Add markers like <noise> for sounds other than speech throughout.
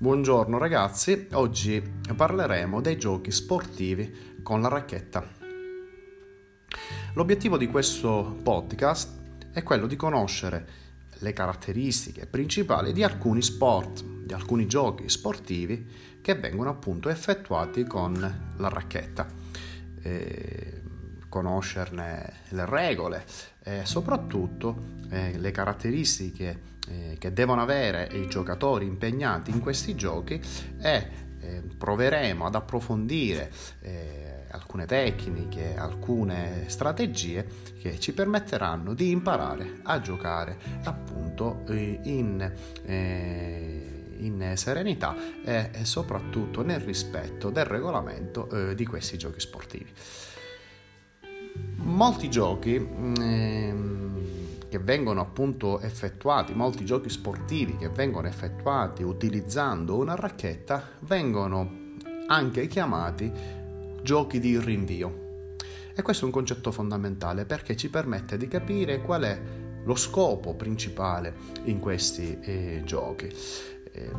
Buongiorno ragazzi, oggi parleremo dei giochi sportivi con la racchetta. L'obiettivo di questo podcast è quello di conoscere le caratteristiche principali di alcuni sport, di alcuni giochi sportivi che vengono appunto effettuati con la racchetta. E conoscerne le regole e soprattutto eh, le caratteristiche eh, che devono avere i giocatori impegnati in questi giochi e eh, proveremo ad approfondire eh, alcune tecniche, alcune strategie che ci permetteranno di imparare a giocare appunto in, in serenità e, soprattutto nel rispetto del regolamento di questi giochi sportivi. Molti giochi mh, ehm, che vengono appunto effettuati, molti giochi sportivi che vengono effettuati utilizzando una racchetta, vengono anche chiamati giochi di rinvio. E questo è un concetto fondamentale perché ci permette di capire qual è lo scopo principale in questi eh, giochi. Eh,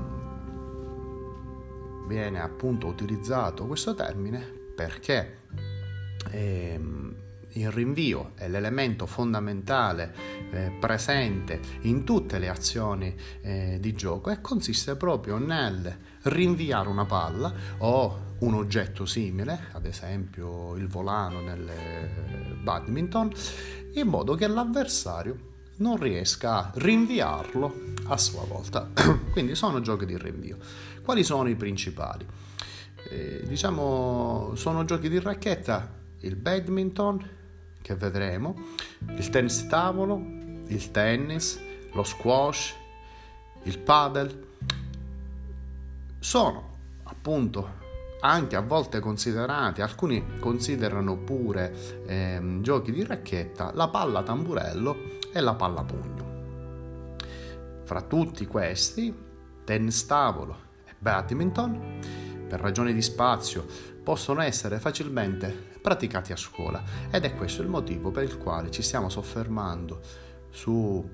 viene appunto utilizzato questo termine perché eh, il rinvio è l'elemento fondamentale eh, presente in tutte le azioni eh, di gioco e consiste proprio nel rinviare una palla o un oggetto simile, ad esempio il volano nel eh, badminton, in modo che l'avversario non riesca a rinviarlo a sua volta. <coughs> Quindi sono giochi di rinvio. Quali sono i principali? Eh, diciamo sono giochi di racchetta il badminton, che vedremo, il tennis tavolo, il tennis, lo squash, il paddle, sono appunto anche a volte considerati, alcuni considerano pure ehm, giochi di racchetta, la palla tamburello e la palla pugno. Fra tutti questi, tennis tavolo e badminton, per ragioni di spazio, possono essere facilmente praticati a scuola. Ed è questo il motivo per il quale ci stiamo soffermando su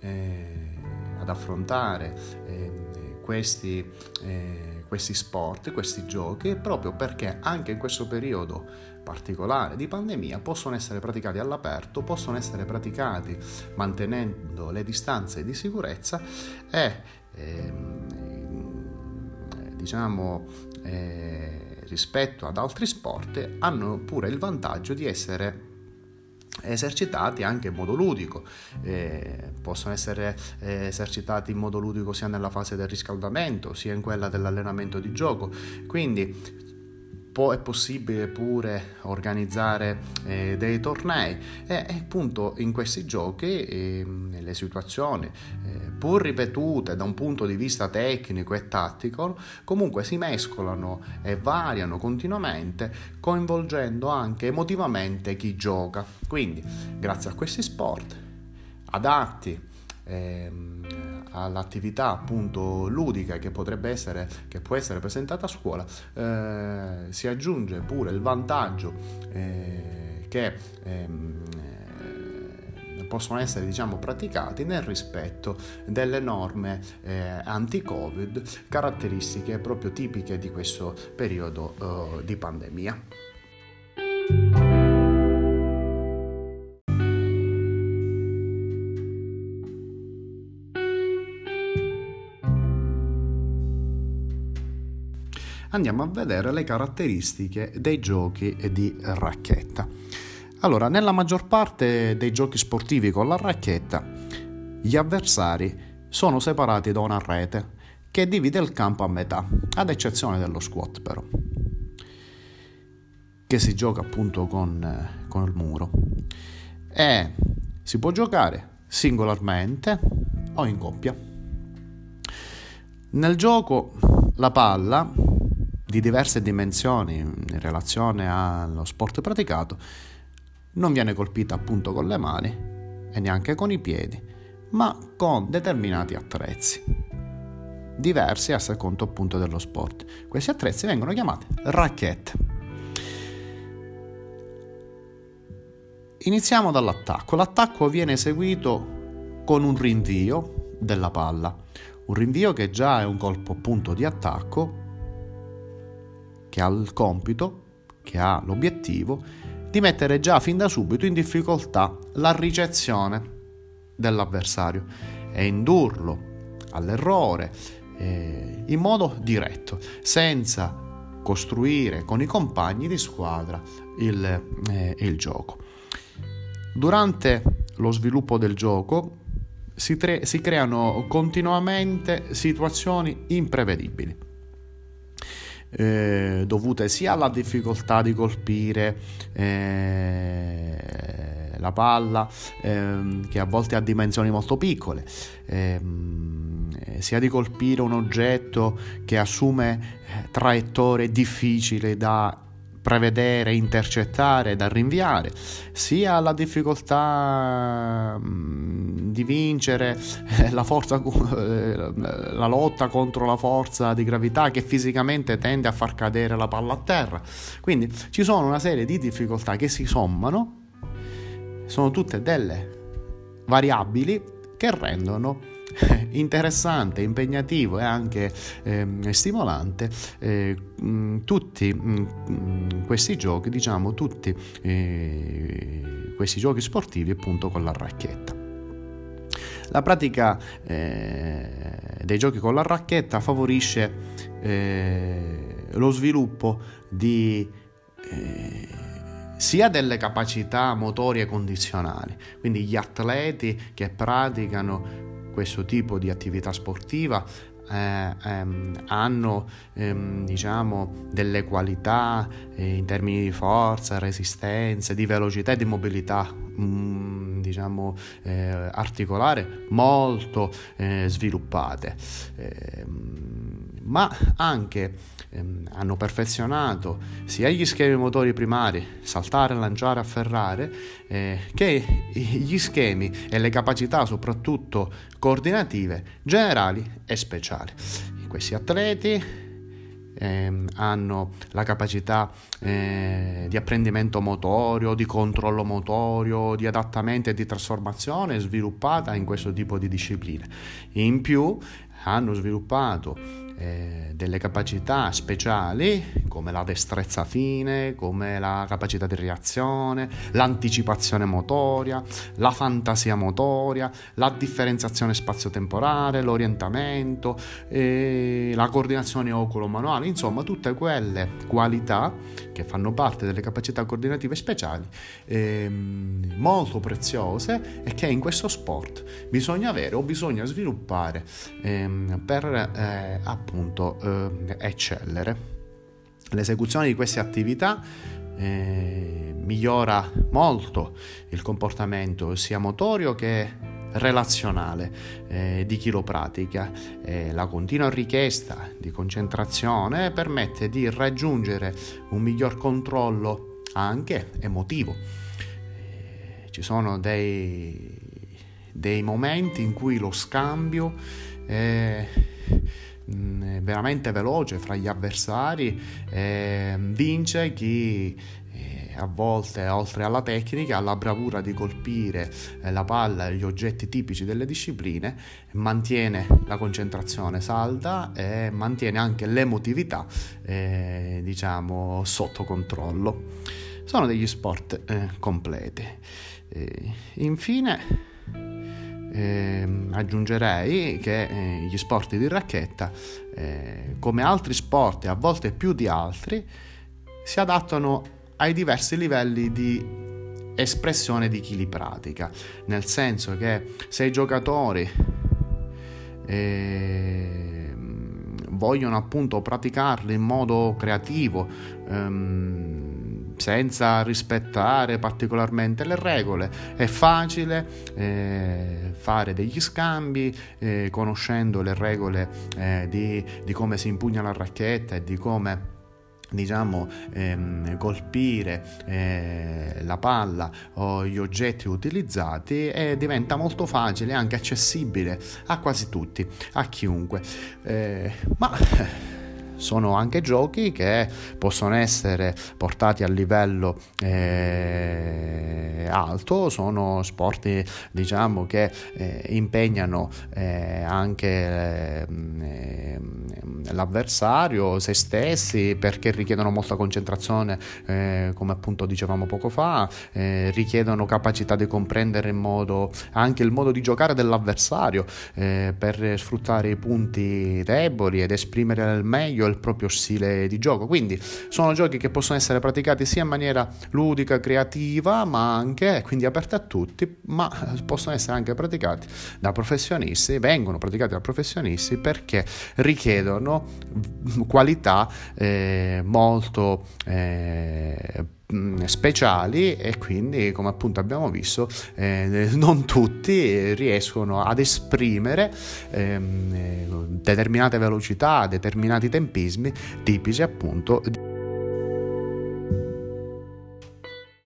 eh, ad affrontare eh, questi, eh, questi sport, questi giochi, proprio perché anche in questo periodo particolare di pandemia possono essere praticati all'aperto, possono essere praticati mantenendo le distanze di sicurezza e ehm, diciamo eh, rispetto ad altri sport hanno pure il vantaggio di essere esercitati anche in modo ludico, eh, possono essere eh, esercitati in modo ludico sia nella fase del riscaldamento sia in quella dell'allenamento di gioco, quindi è possibile pure organizzare eh, dei tornei. E, appunto in questi giochi eh, nelle situazioni eh, pur ripetute da un punto di vista tecnico e tattico comunque si mescolano e variano continuamente coinvolgendo anche emotivamente chi gioca. Quindi grazie a questi sport adatti ehm, all'attività appunto ludica che potrebbe essere, che può essere presentata a scuola, eh, si aggiunge pure il vantaggio eh, che ehm, eh, possono essere diciamo praticati nel rispetto delle norme eh, anti-covid caratteristiche proprio tipiche di questo periodo eh, di pandemia. Andiamo a vedere le caratteristiche dei giochi di racchetta. Allora, nella maggior parte dei giochi sportivi con la racchetta, gli avversari sono separati da una rete che divide il campo a metà, ad eccezione dello squat però, che si gioca appunto con, con il muro. E si può giocare singolarmente o in coppia. Nel gioco la palla di diverse dimensioni in relazione allo sport praticato, non viene colpita appunto con le mani e neanche con i piedi, ma con determinati attrezzi, diversi a secondo appunto dello sport. Questi attrezzi vengono chiamati racchette. Iniziamo dall'attacco. L'attacco viene eseguito con un rinvio della palla Un rinvio che già è un colpo appunto di attacco, che ha il compito, che ha l'obiettivo di mettere già fin da subito in difficoltà la ricezione dell'avversario e indurlo all'errore eh, in modo diretto, senza costruire con i compagni di squadra il, eh, il gioco. Durante lo sviluppo del gioco si, tre, si creano continuamente situazioni imprevedibili. Eh, dovute sia alla difficoltà di colpire eh, la palla, ehm, che a volte ha dimensioni molto piccole, ehm, sia di colpire un oggetto che assume eh, traiettorie difficili da prevedere, intercettare, da rinviare, sia la difficoltà mm, di vincere eh, la, forza, eh, la lotta contro la forza di gravità che fisicamente tende a far cadere la palla a terra. Quindi ci sono una serie di difficoltà che si sommano, sono tutte delle variabili che rendono interessante, impegnativo e anche eh, stimolante eh, tutti mh, questi giochi, diciamo tutti eh, questi giochi sportivi appunto con la racchetta. La pratica eh, dei giochi con la racchetta favorisce eh, lo sviluppo di eh, sia delle capacità motorie condizionali, quindi gli atleti che praticano questo tipo di attività sportiva eh, ehm, hanno ehm, diciamo delle qualità eh, in termini di forza, resistenza, di velocità e di mobilità mm, diciamo eh, articolare molto eh, sviluppate. Ehm, ma anche ehm, hanno perfezionato sia gli schemi motori primari, saltare, lanciare, afferrare, eh, che gli schemi e le capacità soprattutto coordinative generali e speciali. Questi atleti eh, hanno la capacità eh, di apprendimento motorio, di controllo motorio, di adattamento e di trasformazione sviluppata in questo tipo di discipline. In più hanno sviluppato eh, delle capacità speciali come la destrezza fine, come la capacità di reazione, l'anticipazione motoria, la fantasia motoria, la differenziazione spazio-temporale, l'orientamento, eh, la coordinazione oculo-manuale, insomma tutte quelle qualità che fanno parte delle capacità coordinative speciali eh, molto preziose e che in questo sport bisogna avere o bisogna sviluppare ehm, per eh, appunto eh, eccellere. L'esecuzione di queste attività eh, migliora molto il comportamento sia motorio che relazionale eh, di chi lo pratica. Eh, la continua richiesta di concentrazione permette di raggiungere un miglior controllo anche emotivo. Eh, ci sono dei, dei momenti in cui lo scambio è Mm, veramente veloce fra gli avversari, eh, vince chi eh, a volte oltre alla tecnica, alla bravura di colpire eh, la palla e gli oggetti tipici delle discipline, mantiene la concentrazione salda e mantiene anche l'emotività eh, diciamo sotto controllo. Sono degli sport eh, completi. infine eh, aggiungerei che eh, gli sport di racchetta, eh, come altri sport e a volte più di altri, si adattano ai diversi livelli di espressione di chi li pratica, nel senso che se i giocatori ehm, vogliono appunto praticarli in modo creativo, ehm, senza rispettare particolarmente le regole. È facile eh, fare degli scambi eh, conoscendo le regole eh, di, di come si impugna la racchetta e di come diciamo ehm, colpire eh, la palla o gli oggetti utilizzati e diventa molto facile e anche accessibile a quasi tutti a chiunque. Eh, ma sono anche giochi che possono essere portati a livello eh, alto, sono sport diciamo che eh, impegnano eh, anche eh, l'avversario, se stessi, perché richiedono molta concentrazione, eh, come appunto dicevamo poco fa, eh, richiedono capacità di comprendere in modo, anche il modo di giocare dell'avversario eh, per sfruttare i punti deboli ed esprimere al meglio il proprio stile di gioco. Quindi sono giochi che possono essere praticati sia in maniera ludica, creativa, ma anche quindi aperti a tutti, ma possono essere anche praticati da professionisti, vengono praticati da professionisti perché richiedono qualità eh, molto eh, speciali e quindi come appunto abbiamo visto eh, non tutti riescono ad esprimere ehm, determinate velocità, determinati tempismi tipici appunto